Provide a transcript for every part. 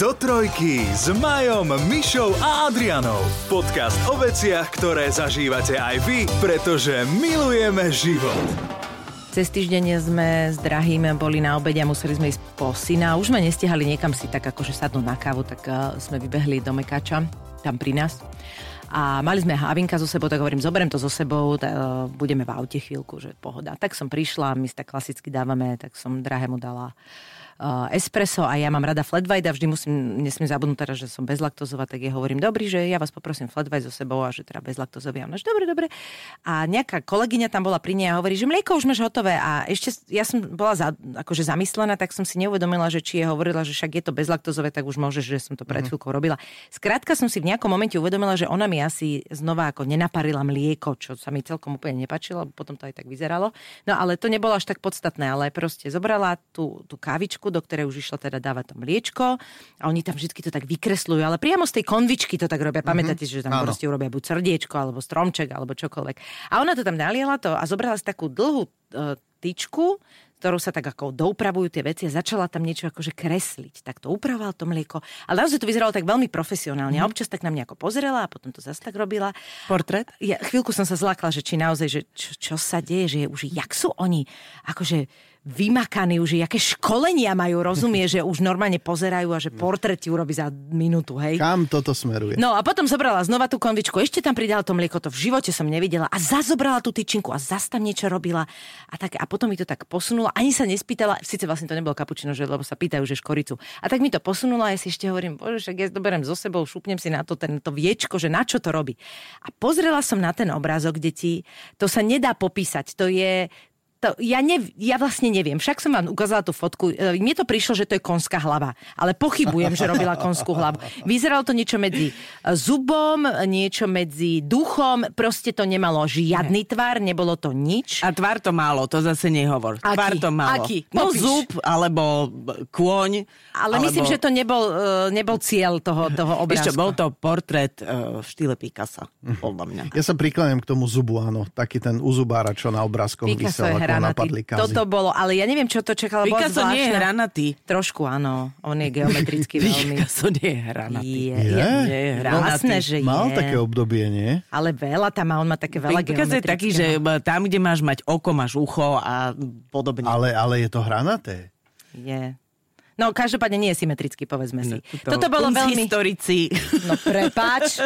Do trojky s Majom, Mišou a Adrianou. Podcast o veciach, ktoré zažívate aj vy, pretože milujeme život. Cez týždeň sme s drahým boli na obede a museli sme ísť po syna. Už sme nestihali niekam si tak akože sadnúť na kávu, tak uh, sme vybehli do Mekača, tam pri nás. A mali sme havinka so sebou, tak hovorím, zoberiem to so sebou, tá, uh, budeme v aute chvíľku, že pohoda. Tak som prišla, my si tak klasicky dávame, tak som drahému dala espresso a ja mám rada flat white a vždy musím, nesmiem zabudnúť teraz, že som bezlaktozová, tak ja hovorím, dobrý, že ja vás poprosím flat white so sebou a že teda bezlaktozový. A ona, že dobre, dobre. A nejaká kolegyňa tam bola pri nej a hovorí, že mlieko už máš hotové. A ešte ja som bola za, akože zamyslená, tak som si neuvedomila, že či je hovorila, že však je to bezlaktozové, tak už môžeš, že som to pred mhm. chvíľkou robila. Skrátka som si v nejakom momente uvedomila, že ona mi asi znova ako nenaparila mlieko, čo sa mi celkom úplne nepačilo, potom to aj tak vyzeralo. No ale to nebolo až tak podstatné, ale proste zobrala tú, tú kávičku, do ktorej už išla teda dávať to mliečko a oni tam vždy to tak vykresľujú, ale priamo z tej konvičky to tak robia. Pamätáte, mm-hmm. že tam Áno. proste urobia buď srdiečko, alebo stromček, alebo čokoľvek. A ona to tam naliela to a zobrala si takú dlhú uh, tyčku, ktorou sa tak ako doupravujú tie veci a začala tam niečo akože kresliť. Tak to upravoval to mlieko. Ale naozaj to vyzeralo tak veľmi profesionálne. Mm. A občas tak na mňa ako pozrela a potom to zase tak robila. Portrét? Ja, chvíľku som sa zlákla, že či naozaj, že čo, čo sa deje, že už jak sú oni akože vymakaní už, aké školenia majú, rozumie, že už normálne pozerajú a že portrét ti urobí za minútu, hej. Kam toto smeruje? No a potom zobrala znova tú konvičku, ešte tam pridala to mlieko, to v živote som nevidela a zazobrala tú tyčinku a zas tam niečo robila a, tak, a potom mi to tak posunula, ani sa nespýtala, síce vlastne to nebolo kapučino, že, lebo sa pýtajú, že škoricu. A tak mi to posunula a ja si ešte hovorím, bože, však ja to berem so sebou, šupnem si na to ten, to viečko, že na čo to robí. A pozrela som na ten obrázok deti, to sa nedá popísať, to je, to, ja, ne, ja vlastne neviem. Však som vám ukázala tú fotku. E, mne to prišlo, že to je konská hlava. Ale pochybujem, že robila konskú hlavu. Vyzeralo to niečo medzi e, zubom, niečo medzi duchom. Proste to nemalo žiadny tvar, nebolo to nič. A tvar to malo, to zase nehovor. Aký? Tvar to malo. Aký? No Popíš. zub, alebo kôň. Ale alebo... myslím, že to nebol, e, nebol cieľ toho, toho obrázku. Ešte bol to portrét v štýle Picasa, podľa mňa. Ja sa prikláňam k tomu zubu, áno. Taký ten uzubára, čo na obrázkoch vysel hranatý. Toto bolo, ale ja neviem, čo to čakalo. Picasso nie je hranatý. Trošku áno, on je geometricky veľmi. Picasso nie je hranatý. Je, je? je, je hranatý. že Mal je. také obdobie, nie? Ale veľa tam má, on má také veľa Picasso je taký, že tam, kde máš mať oko, máš ucho a podobne. Ale, ale je to hranaté. Je. No, každopádne nie je symetrický, povedzme si. No, to, Toto bolo veľmi... historici. No, prepáč.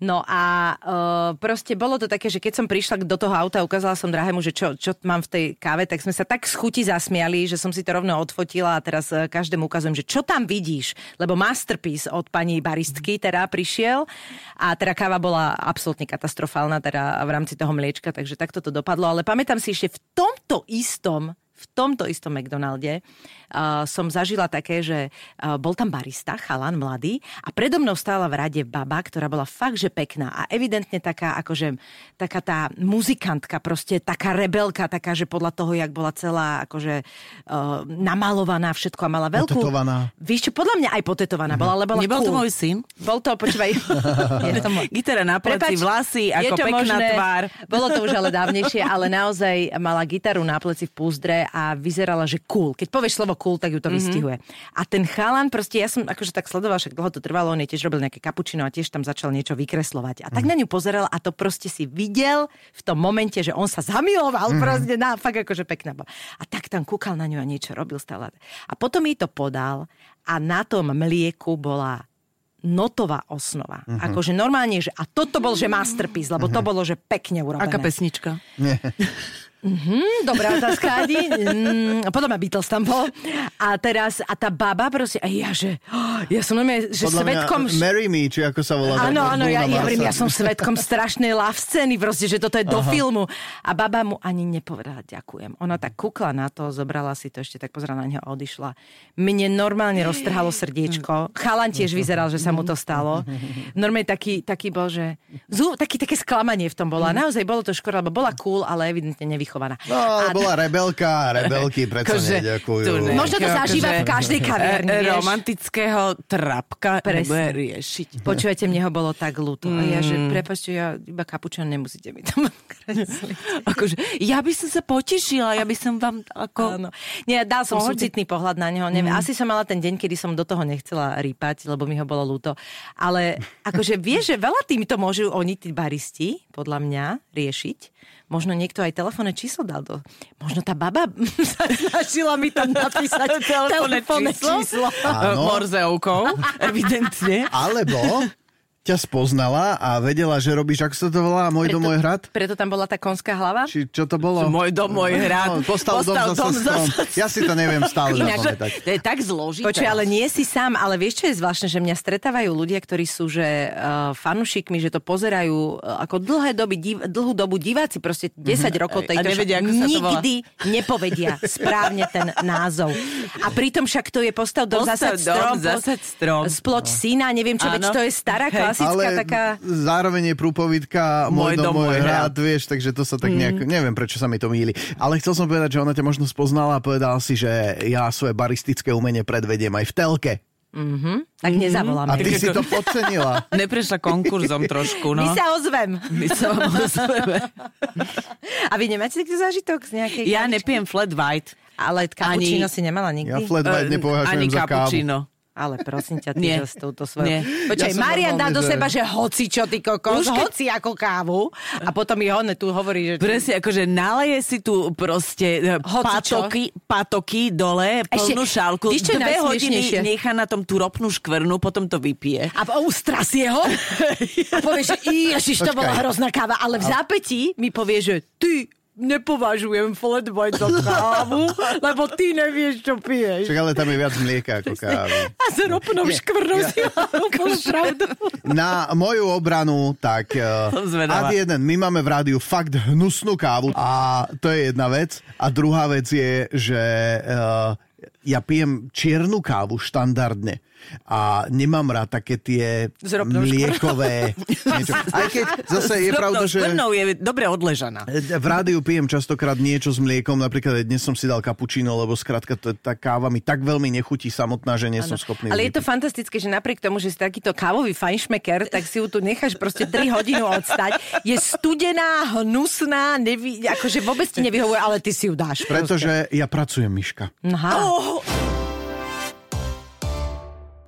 No a uh, proste bolo to také, že keď som prišla do toho auta, ukázala som drahému, že čo, čo mám v tej káve, tak sme sa tak z chuti zasmiali, že som si to rovno odfotila a teraz uh, každému ukazujem, že čo tam vidíš, lebo masterpiece od pani baristky teda prišiel a teda káva bola absolútne katastrofálna teda v rámci toho mliečka, takže takto to dopadlo, ale pamätám si ešte v tomto istom v tomto istom McDonalde uh, som zažila také, že uh, bol tam barista, chalan mladý a predo mnou stála v rade baba, ktorá bola fakt, že pekná a evidentne taká, akože, taká tá muzikantka, proste taká rebelka, taká, že podľa toho, jak bola celá, akože uh, namalovaná všetko a mala veľkú... Potetovaná. Víš čo, podľa mňa aj potetovaná bola, ale bola Nebol cool. to môj syn? Bol to, počúvaj. Gitara na pleci, vlasy, ako pekná možné, tvár. Bolo to už ale dávnejšie, ale naozaj mala gitaru na pleci v púzdre a vyzerala, že cool. Keď povieš slovo cool, tak ju to mm-hmm. vystihuje. A ten chalan, proste ja som akože tak sledoval, však dlho to trvalo, on je tiež robil nejaké kapučino a tiež tam začal niečo vykreslovať. A tak mm. na ňu pozeral a to proste si videl v tom momente, že on sa zamiloval mm. proste na fakt akože pekná bola. A tak tam kúkal na ňu a niečo robil stále. A potom jej to podal a na tom mlieku bola notová osnova. Uh-huh. Akože normálne, že a toto bol, že masterpiece, lebo uh-huh. to bolo, že pekne urobené. Aká pesnička? Mm-hmm, dobrá otázka, Adi. Mm, potom Beatles tam bol. A teraz, a tá baba proste, a ja, že, oh, ja som normálne, že Podľa svetkom... Mňa, marry me, či ako sa volá. Áno, áno, ja, ja, hovorím, ja som svetkom strašnej love scény, proste, že toto je Aha. do filmu. A baba mu ani nepovedala ďakujem. Ona tak kukla na to, zobrala si to ešte tak pozrela na neho a odišla. Mne normálne roztrhalo srdiečko. Chalan tiež vyzeral, že sa mu to stalo. Normálne taký, taký bol, že... Zú, taký, také sklamanie v tom bolo. A naozaj bolo to škoda, lebo bola cool, ale evidentne nevych vychovaná. No, ale a... bola rebelka rebelky predsa Kože, neďakujú. Ne, Možno to zažíva v každej kaviarni, Romantického trapka Presne. riešiť. Počujete, mne ho bolo tak ľúto. A ja, že Mm. prepačte, ja iba kapučino nemusíte mi tam kresliť. Akože, ja by som sa potešila, ja by som vám ako... Áno. Nie, dal som Pohode. súcitný pohľad na neho. Neviem, asi som mala ten deň, kedy som do toho nechcela rýpať, lebo mi ho bolo ľúto. Ale akože vieš, že veľa týmto môžu oni, tí baristi, podľa mňa, riešiť. Možno niekto aj telefónne číslo dal do... Možno tá baba sa snažila mi tam napísať Telefónne číslo? číslo. Morzeovkou, evidentne. Alebo ťa spoznala a vedela, že robíš, ako sa to volá, môj dom, môj hrad? preto tam bola tá konská hlava? Či čo to bolo? Môj dom, môj hrad. No, postav, dom, Postav za dom za sestrom. Ja si to neviem stále Inak- zapamätať. To je tak zložité. Počuj, ale nie si sám, ale vieš, čo je zvláštne, že mňa stretávajú ľudia, ktorí sú že uh, fanušikmi, že to pozerajú uh, ako dlhé doby, div, dlhú dobu diváci, proste 10 rokov Mhm. A tejto nevedia, ako sa to volá. nikdy nepovedia správne ten názov. A pritom však to je postav dom, Postav zasad dom, strom, zasad strom. sploč syna, neviem čo, veď to je stará. Klasická Ale taká... zároveň je prúpovidka môj, dom, môj hrad, vieš, takže to sa tak nejak, neviem prečo sa mi to míli. Ale chcel som povedať, že ona ťa možno spoznala a povedal si, že ja svoje baristické umenie predvediem aj v telke. Tak nezavoláme. A ty si to podcenila. Neprešla konkurzom trošku, My no. sa ozvem. My sa vám ozveme. A vy nemáte taký zážitok z nejakej... Ja kavičky? nepijem flat white. Ale cappuccino Ani- si nemala nikdy? Ja flat white nepovažujem Ani za kávu. Ale prosím ťa, ty Nie. S touto svojou... Nie. Počkaj, Ja Marian dá do že- seba, že hoci čo, ty kokos, Už keď- hoci ako kávu. A potom mi on tu hovorí, že... Presne, akože naleje si tu proste e, Hocičo. patoky, patoky dole, plnú Ešte, šálku, je dve hodiny nechá na tom tú ropnú škvrnu, potom to vypije. A ustrasie ho a povie, že ježiš, to bola hrozná káva. Ale v zápätí mi povie, že ty nepovažujem flat white za kávu, lebo ty nevieš, čo piješ. Však ale tam je viac mlieka ako kávy. A s ropnou škvrnou si úplnú pravdu. Na moju obranu, tak uh, zvedavá. ad jeden, my máme v rádiu fakt hnusnú kávu a to je jedna vec. A druhá vec je, že uh, ja pijem čiernu kávu štandardne a nemám rád také tie S ropnou mliekové. Niečo. Aj keď zase je S pravda, že... je dobre odležaná. V rádiu pijem častokrát niečo s mliekom, napríklad dnes som si dal kapučino, lebo skrátka tá káva mi tak veľmi nechutí samotná, že nie som schopný. Ale je to fantastické, že napriek tomu, že si takýto kávový fajnšmeker, tak si ju tu necháš proste 3 hodinu odstať. Je studená, hnusná, neví, akože vôbec ti nevyhovuje, ale ty si ju dáš. proste. Pretože ja pracujem, Miška. Aha.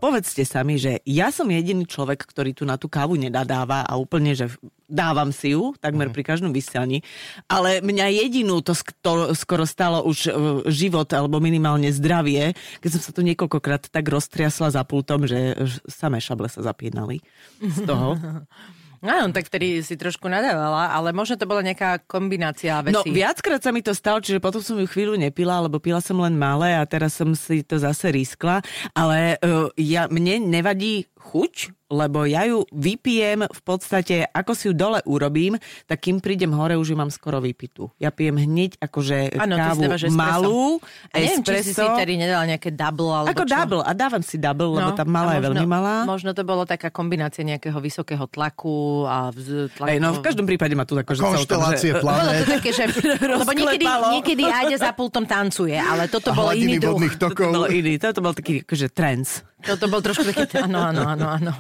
Povedzte sa mi, že ja som jediný človek, ktorý tu na tú kávu nedadáva a úplne, že dávam si ju takmer pri každom vysielaní, ale mňa jedinú to, sk- to skoro stalo už e, život alebo minimálne zdravie, keď som sa tu niekoľkokrát tak roztriasla za pultom, že ž- samé šable sa zapínali z toho. Áno, tak vtedy si trošku nadávala, ale možno to bola nejaká kombinácia vecí. No viackrát sa mi to stalo, čiže potom som ju chvíľu nepila, lebo pila som len malé a teraz som si to zase riskla. Ale uh, ja, mne nevadí chuť, lebo ja ju vypijem v podstate, ako si ju dole urobím, tak kým prídem hore, už ju mám skoro vypitú. Ja pijem hneď akože si kávu dávaš espresso. malú, A neviem, či si si espresso. tedy nedala nejaké double, alebo Ako čo? double. A dávam si double, lebo tá malá je možno- veľmi malá. Možno to bolo taká kombinácia nejakého vysokého tlaku a vz, tlaku. Ej, no v každom prípade ma tu akože Konštelácie celkom, že- Bolo to také, že... lebo niekedy, niekedy Áďa za pultom tancuje, ale toto a bol hladiny iný druh. vodných Toto tokov. bol iný, toto bol taký akože trends. Toto bol trošku taký... Áno, áno, áno, áno.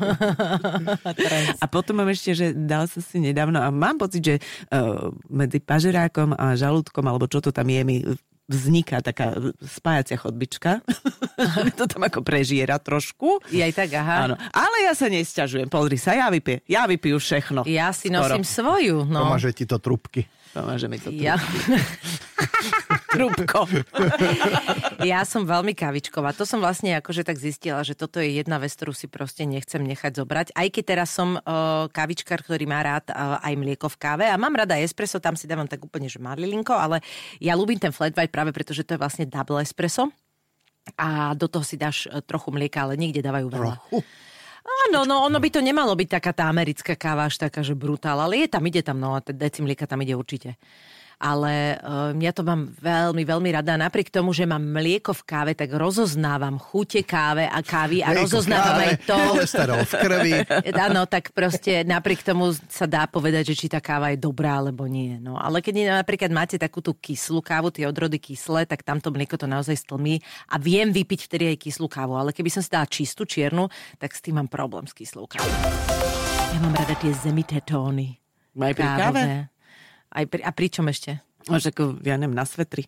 A potom mám ešte, že dal som si nedávno a mám pocit, že uh, medzi pažerákom a žalúdkom, alebo čo to tam je, mi vzniká taká spájacia chodbička. To tam ako prežiera trošku. Je aj tak, aha. Áno. Ale ja sa nesťažujem. Pozri sa, ja vypiju. Ja vypiju všechno. Ja si Skoro. nosím svoju, no. Pomaže ti to trubky. Pomáže mi to. Ja, Trúbko. ja som veľmi kavičková. To som vlastne akože tak zistila, že toto je jedna vec, ktorú si proste nechcem nechať zobrať. Aj keď teraz som uh, kavičkár, ktorý má rád uh, aj mlieko v káve a mám rada espresso, tam si dávam tak úplne, že malilinko, ale ja ľúbim ten flat white práve preto, že to je vlastne double espresso a do toho si dáš eh, trochu mlieka, ale niekde dávajú veľa. Trochu. Áno, no ono by to nemalo byť taká tá americká káva až taká, že brutál, ale je tam, ide tam, no a ten deci mlieka tam ide určite. Ale uh, ja to mám veľmi, veľmi rada. Napriek tomu, že mám mlieko v káve, tak rozoznávam chute káve a kávy a Mlieko rozoznávam káve, aj to. Cholesterol v krvi. Áno, tak proste napriek tomu sa dá povedať, že či tá káva je dobrá alebo nie. No, ale keď napríklad máte takú tú kyslú kávu, tie odrody kyslé, tak tamto mlieko to naozaj stlmí a viem vypiť vtedy aj kyslú kávu. Ale keby som si dala čistú čiernu, tak s tým mám problém s kyslou kávou. Ja mám rada tie zemité tóny. Aj pri káve? Aj pri, a pri čom ešte? Až ako, ja neviem, na svetri.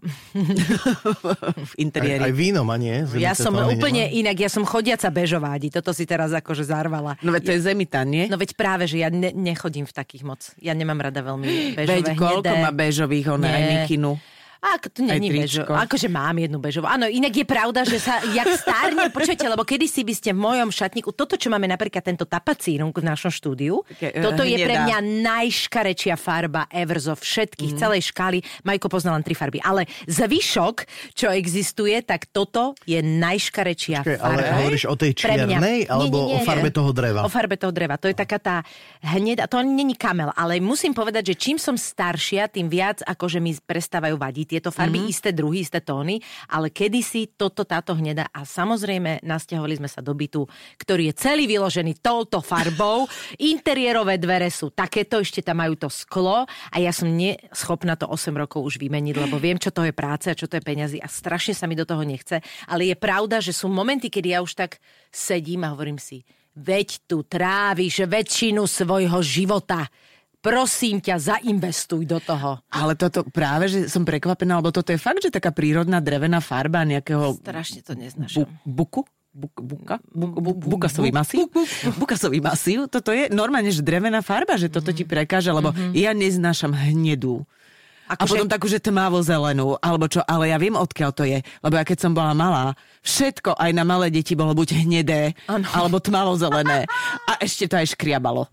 v Aj, interiéri. aj víno má, nie? Ja Zemité som úplne nemá? inak, ja som chodiaca bežovádi. Toto si teraz akože zarvala. No veď to je zemitan, nie? No veď práve, že ja ne, nechodím v takých moc. Ja nemám rada veľmi bežové, veď koľko hnedé. má bežových, on aj Nie. mikinu. A ako to bežo. tričko. Akože mám jednu bežovú. Áno, inak je pravda, že sa, jak starne, počujete, lebo kedysi by ste v mojom šatníku, toto, čo máme napríklad tento tapacírunk v našom štúdiu, Také, eh, toto je pre hnedá. mňa najškarečia farba ever zo všetkých, mm. celej škály. Majko pozná len tri farby. Ale zvyšok, čo existuje, tak toto je najškarečia Počkaj, farba. ale hovoríš o tej čiernej, Nie, alebo nie, nie, o farbe nie. toho dreva? O farbe toho dreva. To je taká tá hneda, to není kamel, ale musím povedať, že čím som staršia, tým viac akože mi prestávajú vadiť tieto farby, mm-hmm. isté druhy, isté tóny, ale kedysi toto, táto hneda a samozrejme nasťahovali sme sa do bytu, ktorý je celý vyložený touto farbou. Interiérové dvere sú takéto, ešte tam majú to sklo a ja som neschopná to 8 rokov už vymeniť, lebo viem, čo to je práce a čo to je peňazí a strašne sa mi do toho nechce. Ale je pravda, že sú momenty, kedy ja už tak sedím a hovorím si, veď tu tráviš väčšinu svojho života. Prosím ťa, zainvestuj do toho. Ale toto práve, že som prekvapená, lebo toto je fakt, že taká prírodná drevená farba nejakého Strašne to bu, neznašam. buku. Buk, buka? Buk, bu, bukasový masív? Bukasový masív. Toto je normálne, že drevená farba, že toto ti prekáža, lebo ja neznášam hnedú. A Akože- potom takú, že tmavo zelenú, alebo čo, ale ja viem, odkiaľ to je. Lebo ja keď som bola malá, všetko aj na malé deti bolo buď hnedé, Áno. alebo tmavo zelené. A ešte to aj škriabalo.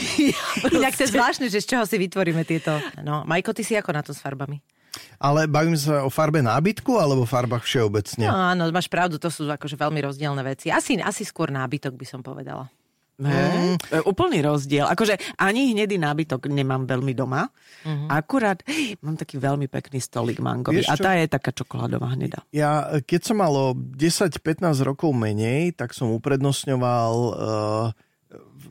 Inak to je zvláštne, že z čoho si vytvoríme tieto. No, Majko, ty si ako na to s farbami? Ale bavíme sa o farbe nábytku alebo farbách všeobecne? No áno, máš pravdu, to sú akože veľmi rozdielne veci. Asi, asi skôr nábytok by som povedala. Mm. Úplný rozdiel. Akože ani hnedý nábytok nemám veľmi doma. Mm-hmm. Akurát hej, mám taký veľmi pekný stolík mangový. A tá je taká čokoládová hnedá. Ja, keď som mal o 10-15 rokov menej, tak som uprednostňoval, eh,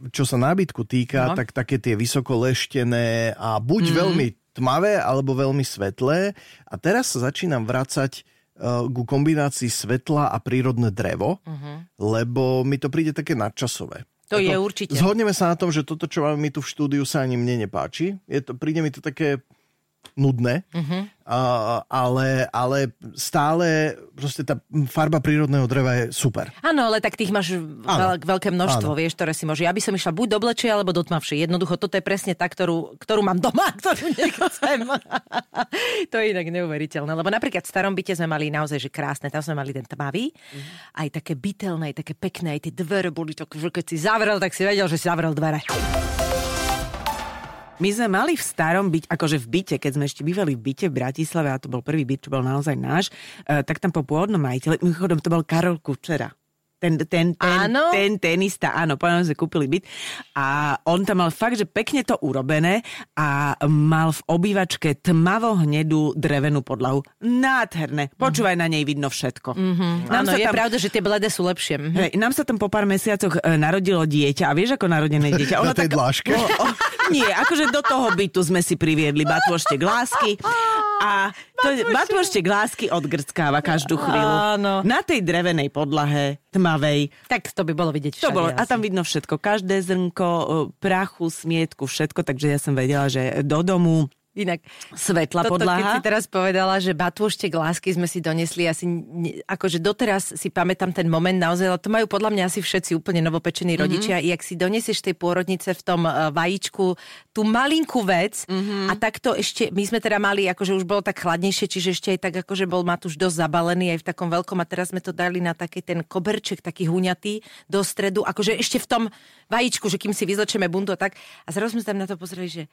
čo sa nábytku týka, No. tak také tie vysokoleštené a buď mm. veľmi tmavé, alebo veľmi svetlé. A teraz sa začínam vracať eh, ku kombinácii svetla a prírodné drevo, Mhm. lebo mi to príde také nadčasové. To je určite. Zhodneme sa na tom, že toto, čo máme my tu v štúdiu, sa ani mne nepáči. Je to, príde mi to také nudné, uh-huh. uh, ale, ale stále proste tá farba prírodného dreva je super. Áno, ale tak tých máš veľ, veľké množstvo, Áno. vieš, ktoré si môže. Ja by som išla buď do blečej, alebo do tmavšej. Jednoducho, toto je presne tá, ktorú, ktorú mám doma, ktorú nechcem. to je inak neuveriteľné. Lebo napríklad v starom byte sme mali naozaj, že krásne, tam sme mali ten tmavý, aj také bytelné, aj také pekné, aj tie dvere boli že keď si zavrel, tak si vedel, že si zavrel dvere. My sme mali v starom byť, akože v byte, keď sme ešte bývali v byte v Bratislave, a to bol prvý byt, čo bol naozaj náš, eh, tak tam po pôvodnom majiteľi, mimochodom to bol Karol Kučera. Ten, ten, ten, Áno? ten tenista, áno, povedal, že kúpili byt a on tam mal fakt, že pekne to urobené a mal v obývačke tmavo hnedú drevenú podlahu. Nádherné. Počúvaj, na nej vidno všetko. Mm-hmm. Áno, je pravda, že tie bledé sú lepšie. Mhm. Hej, nám sa tam po pár mesiacoch e, narodilo dieťa a vieš, ako narodené dieťa? Na tej dláške? O, o, nie, akože do toho bytu sme si priviedli batôštek lásky a to je, batôštek lásky odgrckáva každú chvíľu. Áno. Na tej drevenej podlahe, tmavej. Tak to by bolo vidieť To bolo, a tam vidno všetko, každé zrnko, prachu, smietku, všetko, takže ja som vedela, že do domu Inak, svetla Toto, keď podlaha. si teraz povedala, že batôštek lásky sme si donesli, asi akože doteraz si pamätám ten moment naozaj, ale to majú podľa mňa asi všetci úplne novopečení Mhm. rodičia. Mm-hmm. I ak si donesieš tej pôrodnice v tom uh, vajíčku tú malinkú vec Mhm. mm-hmm. a takto ešte, my sme teda mali, akože už bolo tak chladnejšie, čiže ešte aj tak, akože bol Matúš dosť zabalený aj v takom veľkom a teraz sme to dali na taký ten koberček, taký huňatý do stredu, akože ešte v tom vajíčku, že kým si vyzlečeme bundu a tak. A zrazu sme tam na to pozreli, že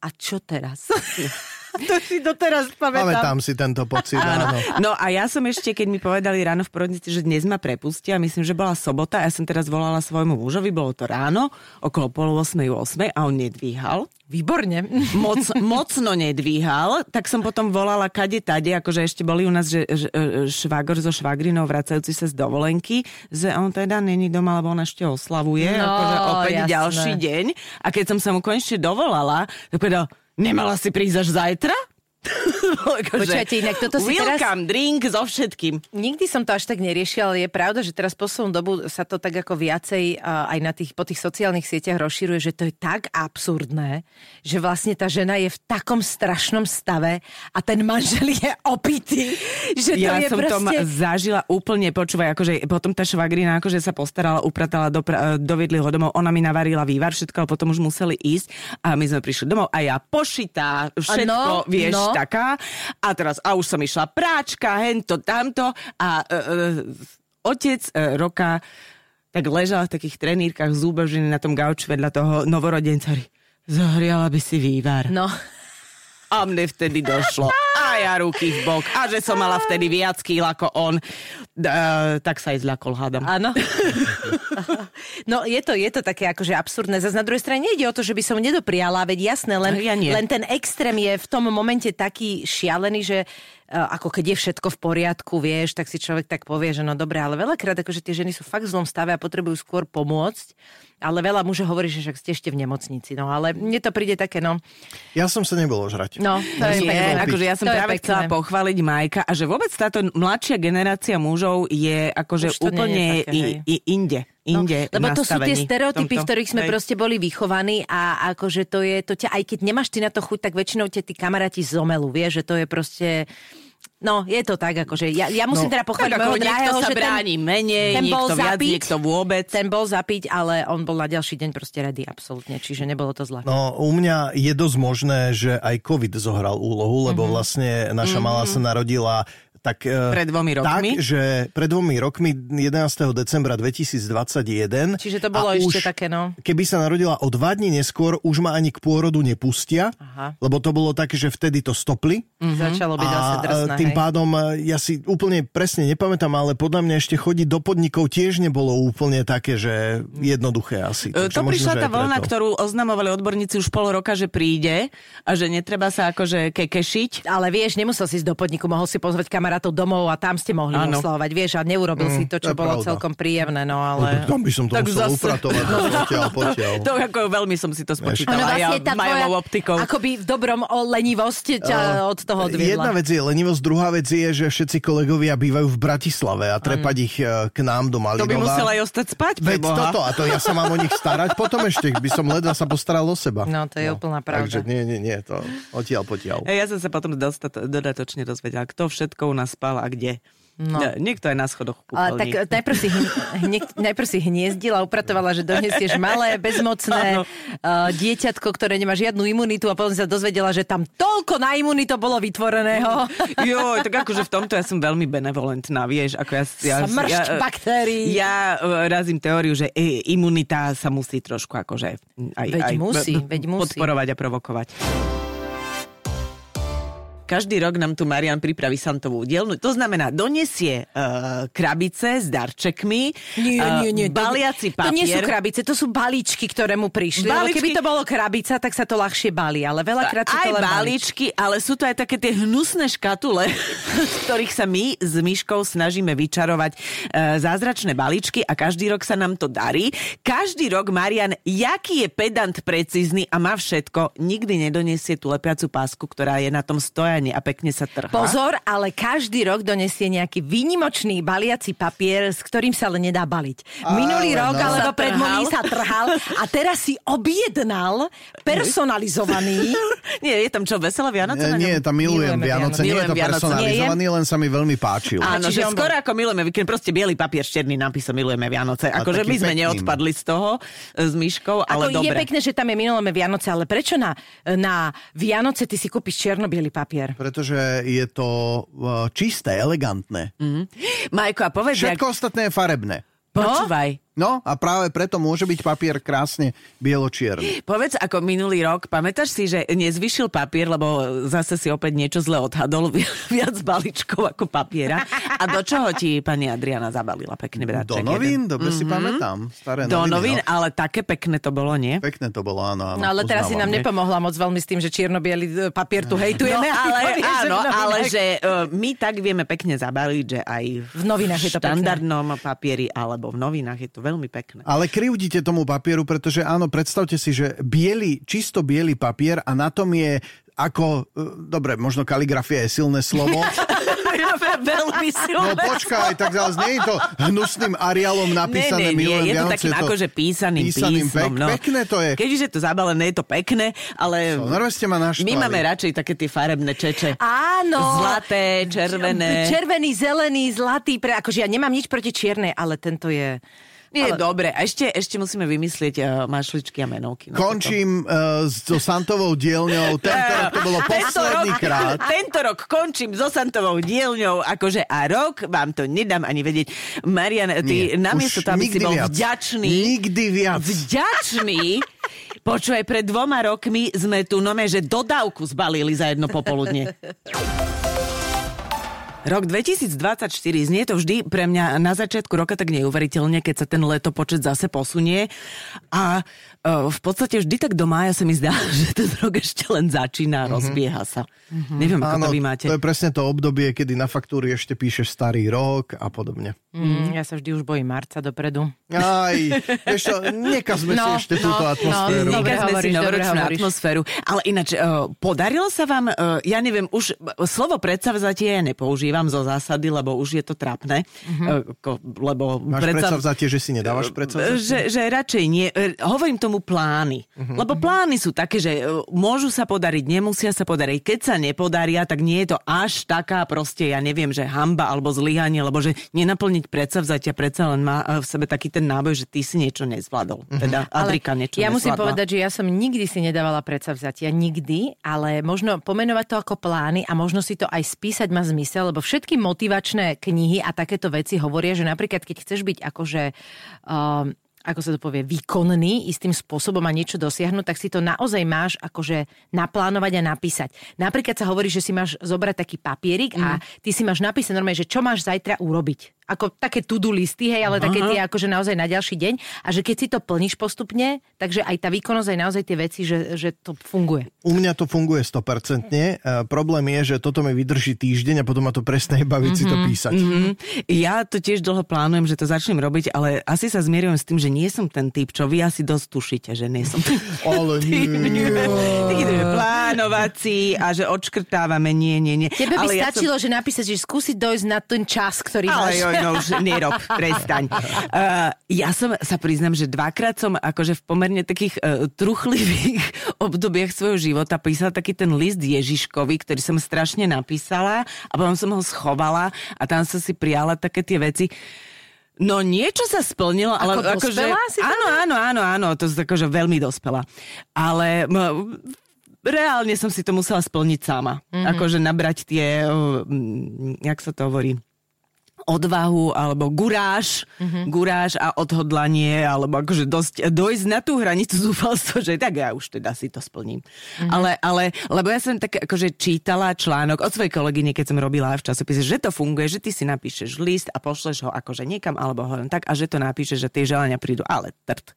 a čo teraz? to si doteraz pamätám. Pamätám si tento pocit, áno. No a ja som ešte, keď mi povedali ráno v porodnici, že dnes ma prepustia, myslím, že bola sobota, ja som teraz volala svojmu mužovi, bolo to ráno, okolo pol 8, 8 a on nedvíhal. Výborne. Moc, mocno nedvíhal, tak som potom volala kade tade, akože ešte boli u nás že, že, švagor so švagrinou vracajúci sa z dovolenky, že on teda není doma, lebo on ešte oslavuje, No, akože opäť jasné. ďalší deň. A keď som sa mu konečne dovolala, tak povedal, nemala si prísť až zajtra? Akože, Počujete, inak toto si teraz- Welcome, drink so všetkým. Nikdy som to až tak neriešila, ale je pravda, že teraz poslednú dobu sa to tak ako viacej uh, aj na tých, po tých sociálnych sieťach rozširuje, že to je tak absurdné, že vlastne tá žena je v takom strašnom stave a ten manžel je opitý, že to ja je som to proste... ma- zažila úplne, počúvaj, akože potom tá švagrina akože sa postarala, upratala, dopra- dovedli ho domov, ona mi navarila vývar, všetko, ale potom už museli ísť a my sme prišli domov a ja pošitá, všetko, no, vieš, no. Taká. A teraz, a už som išla práčka, hento, tamto a e, e, otec e, roka tak ležal v takých trenírkach zúbežený na tom gauči vedľa toho novorodenca. Zohriala by si vývar. No, A mne vtedy došlo. A ja ruky v bok. A že som mala vtedy viac kýl ako on. Uh, tak sa aj zľakol, hádam. áno. No je to, je to také akože absurdné. Zas na druhej strane nejde o to, že by som nedopriala, veď jasné, len, Ja nie. len ten extrém je v tom momente taký šialený, že uh, ako keď je všetko v poriadku, vieš, tak si človek tak povie, že no dobre, ale veľakrát akože tie ženy sú fakt v zlom stave a potrebujú skôr pomôcť. Ale veľa mužov hovorí, že však ste ešte v nemocnici. No ale mne to príde také, no. Ja som sa nebol ožrať. No, to je Nie, pekné. akože ja som To je práve chcela pochváliť Majka a že vôbec táto mladšia generácia mužov je akože Už to nie je úplne také, i, i, inde. inde No, lebo to sú tie stereotypy, v ktorých sme Hej. proste boli vychovaní a akože to je, to ťa, aj keď nemáš ty na to chuť, tak väčšinou ťa tí kamaráti zomelú, vieš, že to je proste... No, je to tak, akože ja, ja musím No, teda pochváliť môjho drahého, sa že bráni ten, menej, ten bol niekto viac, zapiť, niekto vôbec. Ten bol zapiť, ale on bol na ďalší deň proste ready, absolútne, čiže nebolo to zle. No, u mňa je dosť možné, že aj COVID zohral úlohu, lebo Mhm. vlastne naša malá sa narodila tak, e, Pred dvomi rokmi? Tak, že pred dvomi rokmi 11. decembra 2021. Čiže to bolo ešte už, také, no. Keby sa narodila o dva dní neskôr, už ma ani k pôrodu nepustia, Aha. lebo to bolo také, že vtedy to stopli. Začalo byť zase e, tým hej. pádom, e, ja si úplne presne nepamätám, ale podľa mňa ešte chodiť do podnikov tiež nebolo úplne také, že jednoduché asi. Takže To možno, prišla tá vlna, preto. ktorú oznamovali odborníci už pol roka, že príde a že netreba sa akože kekešiť. Ale vieš, nemusel si ísť do podniku, mohol si pozvať kamarátov domov a tam ste mohli Áno. oslavovať, vieš, a neurobil si to, čo bolo pravda. celkom príjemné, no No, ale... Tam by som to Tak musel zase- upratovať. Potiaľ, potiaľ. To ako veľmi som si to spočítala. vlastne ja tá tvoja, majovou optikou. akoby v dobrom o lenivosť ťa od toho odviedla. Jedna vec je lenivosť, druhá vec je, že všetci kolegovia bývajú v Bratislave a trepať ich e, k nám do To by Malinova. musel aj ostať spať, Veď toto, a to ja sa mám o nich starať, potom ešte by som ledva sa postaral o seba. No, to je úplná pravda. Takže nie, nie, nie, to odtiaľ potiaľ. Ja som sa potom dostat- dodatočne dozvedela, kto všetko u nás spal a kde. No. Niekto aj na schodoch A, kúpeľní. tak najprv si, hn- hne, najprv si hniezdila, upratovala, že donesieš malé, bezmocné Áno. uh, dieťatko, ktoré nemá žiadnu imunitu a potom sa dozvedela, že tam toľko na imunitu bolo vytvoreného. Jo, tak akože v tomto ja som veľmi benevolentná, vieš, ako ja... ja Smršť ja, baktérií. Ja e, razím teóriu, že e, imunita sa musí trošku akože aj, Veď aj musí, veď musí. podporovať a provokovať. Každý rok nám tu Marian pripraví Santovú dielnu. To znamená, donesie uh, krabice s darčekmi, Nie, eh, nie, nie. to- baliaci To nie sú papier. krabice, to sú balíčky, ktoré mu prišli. Balíčky- keby to bolo krabica, tak sa to ľahšie balí, ale veľakrát sú to len balíčky. ale sú to aj také tie hnusné škatule, z ktorých sa my s Myškou snažíme vyčarovať e, zázračné balíčky a každý rok sa nám to darí. Každý rok Marian, jaký je pedant precízny a má všetko, nikdy nedoniesie tú lepiacu pásku, ktorá je na tom stojani a pekne sa trhá. Pozor, ale každý rok donesie nejaký výnimočný baliaci papier, s ktorým sa ale nedá baliť. Minulý Ale rok no. alebo Sa pred trhal. minulý sa trhal a teraz si objednal personalizovaný. Nie, je tam čo, veselé Vianoce ňom? nie, tam milujem Milujeme Vianoce. Nie je Vianoce. to Vianoce. personalizovaný, len sa mi veľmi páčil. Áno, čiže že skoro ako milujeme víkend, proste biely papier s černým nápisom milujeme Vianoce. Akože my sme pekný. neodpadli z toho e, s Myškou, ale Ako je dobre. pekné, že tam je minulé Vianoce, ale prečo na, na Vianoce ty si kúpiš čierno-biely papier? Pretože je to uh, čisté, elegantné. Majko, a povedz, jak... Všetko ostatné je farebné. Počúvaj, No a práve preto môže byť papier krásne bielo-čierny. Povedz, ako minulý rok, pamätáš si, že nezvyšil papier, lebo zase si opäť niečo zle odhadol, viac balíčkov ako papiera. A do čoho ti pani Adriana zabalila pekný bráček? Do novín, dobre mm-hmm. si pamätám. Staré do noviny, novín, no. ale také pekné to bolo, nie? Pekné to bolo, áno, áno. No ale teraz si nám nie? nepomohla moc veľmi s tým, že čierno-biely papier tu hejtujeme. No, a ty ale, povieš, že áno, novinách- ale že uh, my tak vieme pekne zabaliť, že aj v, V novinách je to pekné. štandardnom papieri alebo v novinách je to veľmi pekné. Ale krivdíte tomu papieru, pretože áno, predstavte si, že biely, čisto biely papier a na tom je ako, e, dobre, možno kaligrafia je silné slovo. veľmi No silné. počkaj, tak zase nie je to hnusným Arialom napísané nie, nie, nie, je to Vianoce, takým akože písaným, písaným písmom. pek- no. Pekné to je. Keďže je to zabalené, je to pekné, ale No, ste ma naštvali. my máme radšej také tie farebné čeče. Áno. Zlaté, červené. Červený, zelený, zlatý. Pre, akože ja nemám nič proti čiernej, ale tento je... Nie, ale- dobre. A ešte, ešte musíme vymyslieť uh, mašličky a menovky. No, Končím uh, so Santovou dielňou. Tento rok to bolo posledný rok, krát. Tento rok končím so Santovou dielňou, akože a rok vám to nedám ani vedieť. Marian, ty Nie, namiesto toho, aby si bol viac. vďačný, Nikdy viac. vďačný, počúvaj, pred dvoma rokmi sme tu nome, že dodávku zbalili za jedno popoludne. Rok 2024 znie to vždy pre mňa na začiatku roka tak neuveriteľne, keď sa ten letopočet zase posunie. A v podstate vždy tak do mája sa mi zdá, že ten rok ešte len začína, mm-hmm. rozbieha sa. Mm-hmm. Neviem, ako Áno, to vy máte. to je presne to obdobie, kedy na faktúry ešte píšeš starý rok a podobne. Mm, ja sa vždy už bojím marca dopredu. Aj, vieš čo, nekazme No, si ešte no, túto no, atmosféru. Nikad sme si novoročnú atmosféru. Ale ináč, uh, podarilo sa vám, uh, ja neviem, už uh, slovo predsavzatie ja nepoužívam zo zásady, lebo už je to trápne. Uh, ko, lebo Máš predsavzatie, že si nedávaš predsavzatie? že, že radšej nie. Hovorím tomu plány. Uh-huh. Lebo plány sú také, že e, môžu sa podariť, nemusia sa podariť. Keď sa nepodaria, tak nie je to až taká proste, ja neviem, že hamba alebo zlyhanie, lebo že nenaplniť predsavzatia predsa len má e, v sebe taký ten náboj, že ty si niečo nezvládol. Uh-huh. Teda Adrika niečo ja musím nezvládla. povedať, že ja som nikdy si nedávala predsavzatia, nikdy, ale možno pomenovať to ako plány a možno si to aj spísať má zmysel, lebo všetky motivačné knihy a takéto veci hovoria, že napríklad keď chceš byť akože... Um, ako sa to povie, výkonný istým spôsobom a niečo dosiahnuť, tak si to naozaj máš akože naplánovať a napísať. Napríklad sa hovorí, že si máš zobrať taký papierik a ty si máš napísať normálne, že čo máš zajtra urobiť. Ako také to-do listy, hej, ale také tie akože naozaj na ďalší deň. A že keď si to plníš postupne, takže aj tá výkonnosť, aj naozaj tie veci, že, že to funguje. U mňa to funguje 100%. E, problém je, že toto mi vydrží týždeň a potom ma to prestane baviť si to písať. Mm, ja to tiež dlho plánujem, že to začnem robiť, ale asi sa zmierujem s tým, že nie som ten typ, čo vy asi dosť tušíte, že nie som ten Ale nie. plánovací a že odškrtávame, nie, nie, nie. Tebe by Ale ja stačilo, že napísať, že skúsiť dojsť na ten čas, ktorý Ale máš. jo, no už nerob, prestaň. Uh, ja som, sa priznam, že dvakrát som akože v pomerne takých uh, truchlivých obdobiach svojho života písala taký ten list Ježiškovi, ktorý som strašne napísala a potom som ho schovala a tam som si prijala také tie veci. No niečo sa splnilo, ale Ako akože... si? Áno, áno, áno, áno, to akože veľmi dospela. Ale m, reálne som si to musela splniť sama. Mm-hmm. Akože nabrať tie, jak sa to hovorí, odvahu alebo guráž, mm-hmm. guráž a odhodlanie alebo akože dosť, dojsť na tú hranicu zúfalstva, že tak ja už teda si to splním. Mm-hmm. Ale, ale, lebo ja som tak akože čítala článok od svojej kolegyne, keď som robila v časopise, že to funguje, že ty si napíšeš list a pošleš ho akože niekam alebo ho len tak a že to napíšeš, že tie želania prídu. Ale trt.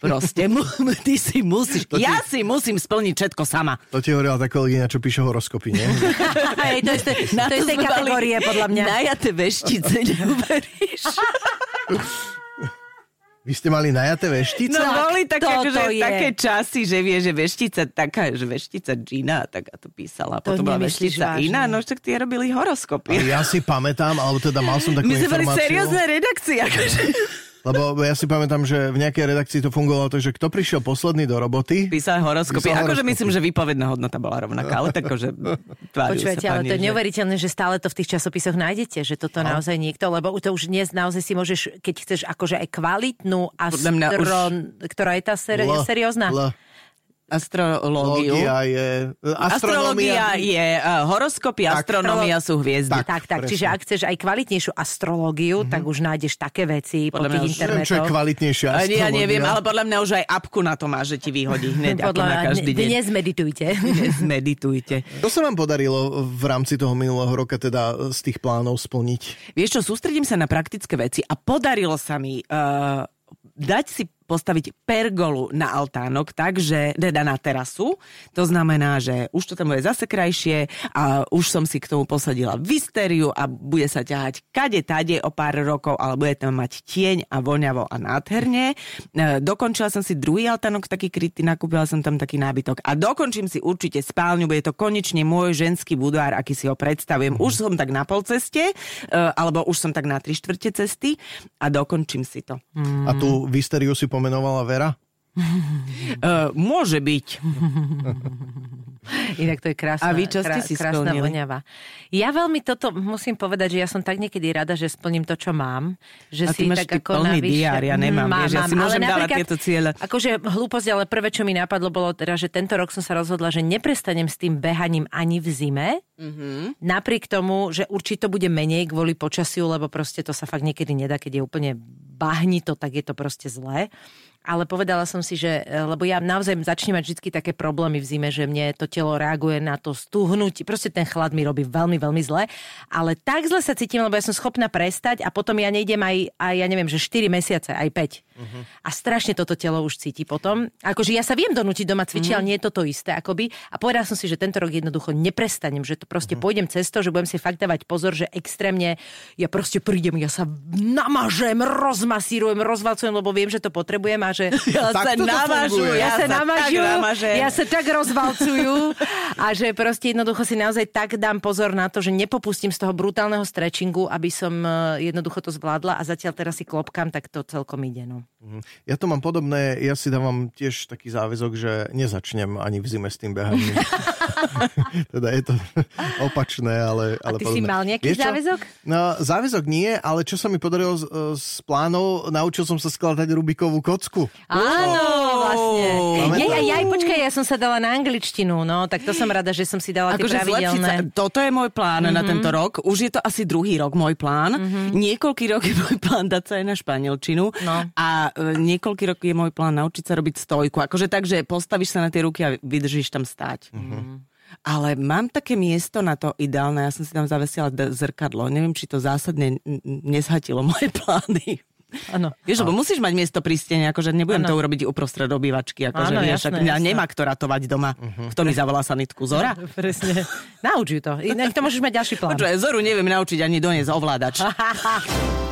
Proste mu, ty si musíš, To ti- ja si musím splniť všetko sama. To ti hovorila tá kolegyňa, čo píše horoskopy, nie? Hej, to je z tej, kategórie, podľa mňa. Najaté veštice, neuveríš. Vy ste mali najaté veštice? No Tak boli také, toto akože, je. také časy, že vie, že veštica taká, že veštica Gina, tak a to písala. To Potom bola veštica vážne? iná, no však tie robili horoskopy. Ale ja si pamätám, alebo teda mal som takú My sme boli informáciu. seriózne redakcie, akože. Lebo ja si pamätám, že v nejakej redakcii to fungovalo tak, že kto prišiel posledný do roboty, Písal horoskopy. Písal akože horoskopy. myslím, že výpovedná hodnota bola rovnaká, ale tak akože Počujete, ale to je že- neuveriteľné, že stále to v tých časopisoch nájdete, že toto No. naozaj niekto, lebo to už dnes naozaj si môžeš, keď chceš akože aj kvalitnú a mňa už- stron, ktorá je tá seri- L, seriózna. L. astrológiu. Lógia je... Astrológia je uh, horoskopy, Tak. astronómia sú hviezdy. Tak, Tak, tak, presne. čiže ak chceš aj kvalitnejšiu astrológiu, tak už nájdeš také veci po Podľa mňa tých už- Neviem, čo je internetoch. kvalitnejšia Ani Ja astrológia. neviem, ale podľa mňa už aj apku na to má, že ti vyhodí hneď Podľa na každý deň. Dnes meditujte. Dnes meditujte. Čo sa vám podarilo v rámci toho minulého roka teda z tých plánov splniť? Vieš čo, sústredím sa na praktické veci a podarilo sa mi uh, dať si postaviť pergolu na altánok, takže teda na terasu. To znamená, že už to tam bude zase krajšie a už som si k tomu posadila vysteriu a bude sa ťahať kade tade o pár rokov, ale bude tam mať tieň a voňavo a nádherne. E, Dokončila som si druhý altánok taký krytý, nakúpila som tam taký nábytok a dokončím si určite spálňu, bude to konečne môj ženský budvár, aký si ho predstavujem. Už som tak na pol ceste, e, alebo už som tak na tri štvrte cesty a dokončím si to. A tú vysteriu si pomenovala Vera? Uh, môže byť. Inak to je krásna, A vy čo ste si krásna voňava. Ja veľmi toto musím povedať, že ja som tak niekedy rada, že splním to, čo mám. Že A ty si máš tak ty ako plný navyše... diár, ja nemám, Mám, vieš, ja si mám, môžem ale dávať tieto ciele. Akože hlúposť, ale prvé, čo mi napadlo, bolo teda, že tento rok som sa rozhodla, že neprestanem s tým behaním ani v zime. Mm-hmm. Napriek tomu, že určite to bude menej kvôli počasiu, lebo proste to sa fakt niekedy nedá, keď je úplne bahnito, tak je to proste zlé. Ale povedala som si, že, lebo ja naozaj začnem mať vždy také problémy v zime, že mne to telo reaguje na to stuhnutie. Proste ten chlad mi robí veľmi, veľmi zle. Ale tak zle sa cítim, lebo ja som schopná prestať a potom ja nejdem aj, aj ja neviem, že 4 mesiace, aj 5. Uh-huh. A strašne toto telo už cíti potom. Akože ja sa viem donútiť doma cvičiť, uh-huh. ale nie je toto isté akoby. A povedala som si, že tento rok jednoducho neprestanem, že to proste uh-huh. pôjdem cesto, že budem si fakt dávať pozor, že extrémne ja proste prídem, ja sa namažem, rozmasírujem, rozvalcujem, lebo viem, že to potrebujem a že Ja Tak sa namažu, ja, ja sa tak namažu, ja sa tak rozvalcujú a že proste jednoducho si naozaj tak dám pozor na to, že nepopustím z toho brutálneho stretchingu, aby som eh, jednoducho to zvládla a zatiaľ teraz si klopkám, tak to celkom ide. No. Ja to mám podobné, ja si dávam tiež taký záväzok, že nezačnem ani v zime s tým behaním. teda je to opačné, ale, ale ty si podobné. mal nejaký Vieš záväzok? No, záväzok nie, ale čo sa mi podarilo z, z plánov, naučil som sa skladať Rubikovú kocku. Áno, vlastne. Je, to. aj, aj, počkaj, ja som sa dala na angličtinu, no, tak to som rada, že som si dala tie Akože zlepšiť sa. pravidelné. Toto je môj plán mm-hmm. na tento rok. Už je to asi druhý rok môj plán. Mm-hmm. Niekoľký rok je môj plán dať sa aj na španielčinu. No. A e, niekoľký rok je môj plán naučiť sa robiť stojku. Akože tak, že postavíš sa na tie ruky a vydržíš tam stáť. Mm-hmm. Ale mám také miesto na to ideálne. Ja som si tam zavesila d- zrkadlo. Neviem, či to zásadne nezhatilo moje plány. Áno. Vieš, lebo musíš mať miesto pri stene, akože nebudem Áno. to urobiť uprostred obývačky, akože Áno, vieš, jasné, ak jasné. nemá kto ratovať doma. Uh-huh. Kto mi zavolá sanitku? Zora? Presne. Nauč ju to. Inak to môžeš mať ďalší plán. Počuaj, Zoru neviem naučiť ani doniesť ovládač.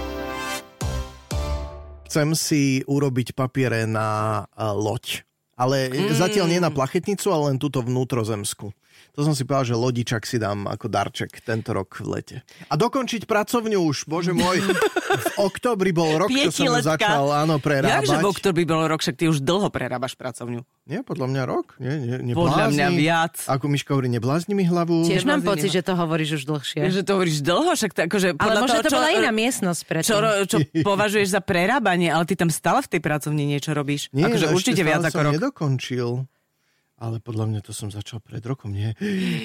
Chcem si urobiť papiere na uh, loď. Ale mm. zatiaľ nie na plachetnicu, ale len túto vnútrozemskú. To som si povedal, že lodičak si dám ako darček tento rok v lete. A dokončiť pracovňu už, bože môj. V oktobri bol rok, čo som začal áno, prerábať. Jakže v oktobri bol rok, však ty už dlho prerábaš pracovňu. Nie, podľa mňa rok. Nie, nie, Podľa neblázni. mňa viac. Ako Miška hovorí, neblázni mi hlavu. Tiež mám pocit, že to hovoríš už dlhšie. Že to hovoríš dlho, však to, akože Ale podľa možno toho, to bola iná miestnosť čo, predtým. ro- čo považuješ za prerábanie, ale ty tam stále v tej pracovni niečo robíš. Nie, akože určite viac ako rok. nedokončil. Ale podľa mňa to som začal pred rokom, nie?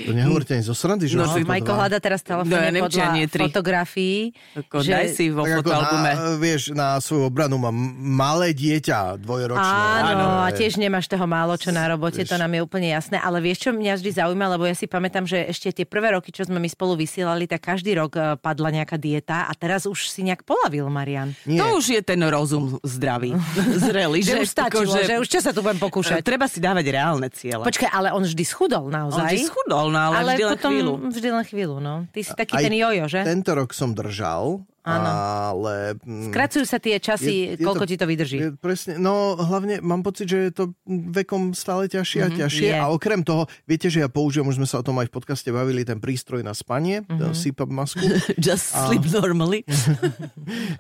To nehovorte ani zo srandy, že No, že dva. hľada teraz No, ja telefónne neviem, či podľa tri. fotografií. Ako, Daj si vo fotoalbume. na, vieš, na svoju obranu mám malé dieťa, dvojročné. Áno, a Ale- tiež nemáš toho málo čo na robote, to nám je úplne jasné. Ale vieš, čo mňa vždy zaujíma, lebo ja si pamätám, že ešte tie prvé roky, čo sme my spolu vysielali, tak každý rok eh, padla nejaká dieta a teraz už si nejak polavil, Marian. Nie. To už je ten rozum zdravý, zrelý. Že už stačilo, akože, že už čo sa tu budem pokúšať. Treba si dávať reálne ciele. Počkaj, ale on vždy schudol On naozaj. vždy schudol, no ale, ale vždy len potom chvíľu. vždy len chvíľu, no. Ty si taký Aj ten jojo, že? Tento rok som držal, Áno. ale... mm, Skracujú sa tie časy, koľko ti to vydrží. Je, presne, no hlavne mám pocit, že je to vekom stále ťažšie a ťažšie. je. A okrem toho, viete, že ja použijem, už sme sa o tom aj v podcaste bavili, ten prístroj na spanie, ten CPAP masku. Just sleep normally.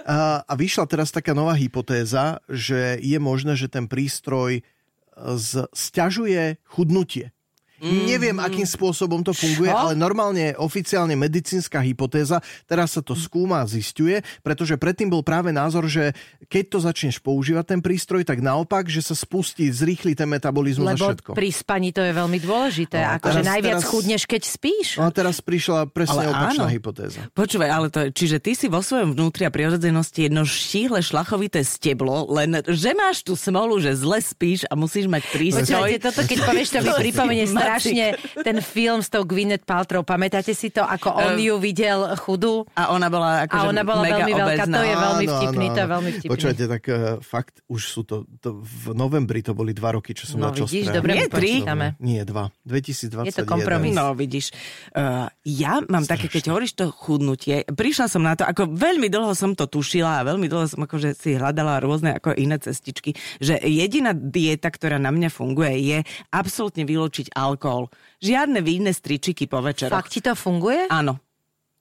A, a vyšla teraz taká nová hypotéza, že je možné, že ten prístroj sťažuje chudnutie. Neviem, akým spôsobom to funguje, Čo? ale normálne oficiálne medicínska hypotéza, teraz sa to skúma a zistuje, pretože predtým bol práve názor, že keď to začneš používať ten prístroj, tak naopak, že sa spustí, zrýchli ten metabolizmus a Lebo všetko. pri spaní to je veľmi dôležité. No, akože najviac teraz- chudneš, keď spíš. No a teraz prišla presne Ale opačná áno. hypotéza. Počúvaj, ale to je, čiže ty si vo svojom vnútri a prirodzenosti jedno štíhle šlachovité steblo, len že máš tú smolu, že zle spíš a musíš mať prístroj. Počúvajte, toto keď povieš, to mi pripomenie. Strašne ten film s tou Gwyneth Paltrow. Pamätáte si to, ako on ju videl chudú? A ona bola A akože ona bola mega veľmi veľká. obezná. To je veľmi Áno, vtipný, áno, to je áno. veľmi vtipný. Počujete, tak uh, fakt už sú to, to, v novembri to boli dva roky, čo som No začal vidíš, dobre Nie, tri. Nie, dva. 2021. Je to kompromis. No, vidíš. Uh, ja mám také, keď hovoríš to chudnutie, prišla som na to, ako veľmi dlho som to tušila a veľmi dlho som akože si hľadala rôzne ako iné cestičky, že jediná dieta, ktorá na mňa funguje, je absolútne vylúčiť alkohol. Žiadne víne stričiky po večeroch. Fakt ti to funguje? Áno.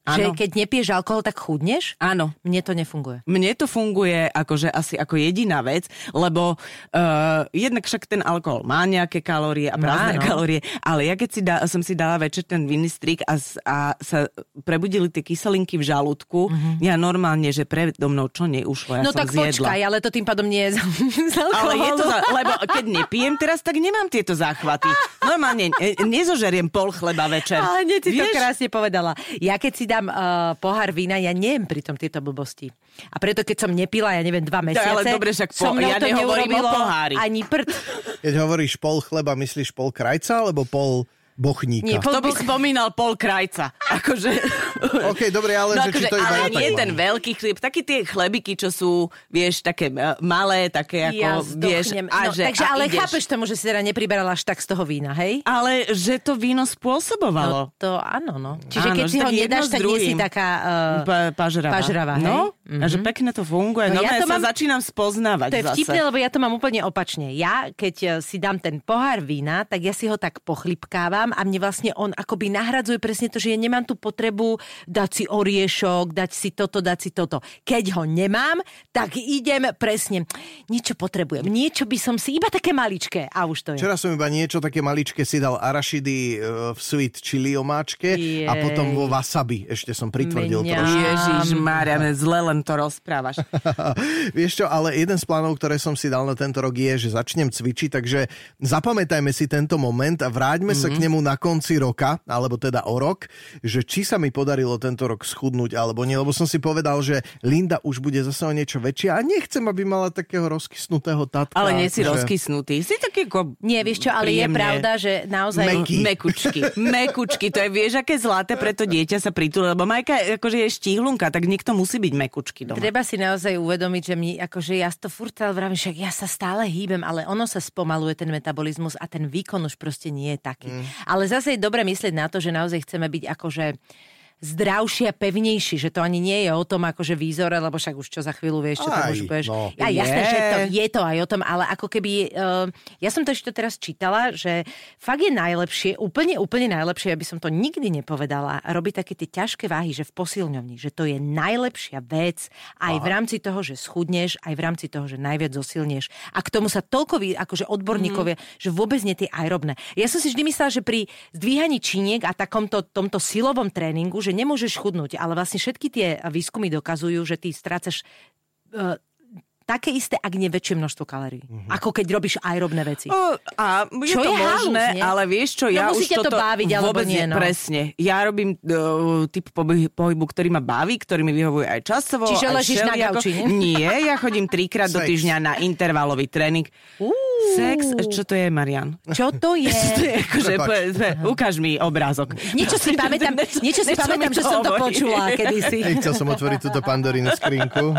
Že Áno. keď nepiješ alkohol, tak chudneš? Áno. Mne to nefunguje. Mne to funguje akože asi ako jediná vec, lebo uh, jednak však ten alkohol má nejaké kalórie a prázdne no. kalórie, ale ja keď si da, som si dala večer ten vinistrik a, a sa prebudili tie kyselinky v žalúdku, mm-hmm. ja normálne, že predo mnou čo neušlo, ja no som tak zjedla. počkaj, ale to tým pádom nie je z, z Ale je to za, lebo keď nepijem teraz, tak nemám tieto záchvaty. Normálne e, nezožeriem pol chleba večer. Ale nie, to Vieš? krásne povedala. Ja keď si dám uh, pohár vína, ja nejem pri tom tieto blbosti. A preto keď som nepila, ja neviem, dva mesiace, ale dobre, však po- so ja to nehovorím o pohári. Ani prd. Keď hovoríš pol chleba, myslíš pol krajca alebo pol bochníka? Nie, Kto by spomínal pol krajca? Akože... OK, dobre, ale No že či akože, to iba ale ja nie ten veľký chlieb, také tie chlebiky, čo sú, vieš, také e, malé, také ako, ja vieš, a no, že, takže a ale ideš. chápeš tomu, že si teda nepriberala až tak z toho vína, hej? Ale že to víno spôsobovalo. No to áno, no. Čiže Áno, keď si ho nedáš, tak nie si taká... Uh, Pa- pažravá. pažravá, hej? No, Mhm. a že pekne to funguje. No No, ja ja to sa mám- začínam spoznávať To je zase. vtipné, lebo ja to mám úplne opačne. Ja, keď e, si dám ten pohár vína, tak ja si ho tak pochlipkávam a mne vlastne on akoby nahradzuje presne to, že ja nemám tú potrebu dať si oriešok, dať si toto, dať si toto. Keď ho nemám, tak idem presne. Niečo potrebujem, niečo by som si, iba také maličké a už to je. Včera som iba niečo také maličké si dal arašidy e, v sweet chili omáčke a Jej. potom vo wasabi. Ešte som pritvrdil Mňa. trošku. Ježiš, Mária, zle len to rozprávaš. Vieš čo, ale jeden z plánov, ktoré som si dal na tento rok je, že začnem cvičiť, takže zapamätajme si tento moment a vráťme sa k nemu na konci roka, alebo teda o rok, že či sa mi podarilo tento rok schudnúť alebo nie, lebo som si povedal, že Linda už bude zase o niečo väčšia a nechcem, aby mala takého rozkysnutého tatka. Ale nie si akože- rozkysnutý. Si taký ako Nie, vieš čo, ale je príjemne. pravda, že naozaj... Meký. Mekučky. Mekučky, to je vieš, aké zlaté pre to dieťa sa pritúli, lebo Majka akože je štíhlunka, tak niekto musí byť mekučky doma. Treba si naozaj uvedomiť, že my, akože ja to furt vravím, však ja sa stále hýbem, ale ono sa spomaluje ten metabolizmus a ten výkon už proste nie je taký. Mm. Ale zase je dobre myslieť na to, že naozaj chceme byť akože zdravší a pevnejší, že to ani nie je o tom akože výzore, lebo však už čo za chvíľu vieš, čo tam Aj, už budeš. no. Ja, jasné, Je. že to, je to aj o tom, ale ako keby, uh, ja som to ešte teraz čítala, že fakt je najlepšie, úplne, úplne najlepšie, aby som to nikdy nepovedala, robiť také tie ťažké váhy, že v posilňovni, že to je najlepšia vec aj v rámci toho, že schudneš, aj v rámci toho, že najviac zosilnieš. A k tomu sa toľko vy, akože odborníkovia, mm. že vôbec nie tie aerobné. Ja som si vždy myslela, že pri zdvíhaní činiek a takomto tomto silovom tréningu, že nemôžeš chudnúť, ale vlastne všetky tie výskumy dokazujú, že ty strácaš e, také isté, ak nie väčšie množstvo kalórií. Mm-hmm. Ako keď robíš aerobné veci. O, a je Čo to je halus, možné, nie? ale vieš čo, No ja už ťa to toto baviť, alebo vôbec nie, no. Presne. Ja robím uh, typ pohybu, ktorý ma baví, ktorý mi vyhovuje aj časovo. Čiže aj ležíš na gauči, nie? Nie, ja chodím trikrát do týždňa na intervalový tréning. Uú. Sex? Čo to je, Marian? Čo to je? To je akože, po- po- ukáž mi obrázok. Niečo si pamätám, Niečo- si pamätám, to že som to počula kedysi. Nechcel som otvoriť túto pandorínu skrinku.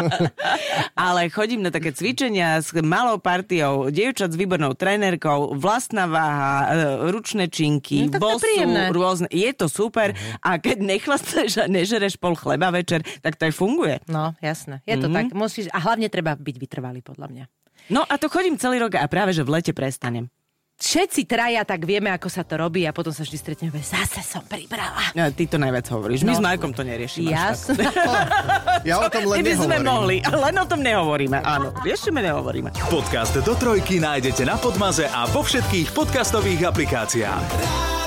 Ale chodím na také cvičenia s malou partiou dievčat s výbornou trénerkou, vlastná váha, e, ručné činky, No, bosu, príjemné. rôzne. Je to super a keď nechlastáš a nežereš pol chleba večer, tak to aj funguje. No, jasné. Je to tak. Musíš, a hlavne treba byť vytrvalý, podľa mňa. No a to chodím celý rok a práve, že v lete prestanem. Všetci traja tak vieme, ako sa to robí a potom sa vždy stretneme, zase som pribrala. Ja, ty to najviac hovoríš. My No. s Majkom to neriešime. tak. Jasné. Ja o tom My len by sme mohli, ale len o tom nehovoríme. Áno, riešime, nehovoríme. Podcast do trojky nájdete na Podmaze a vo všetkých podcastových aplikáciách.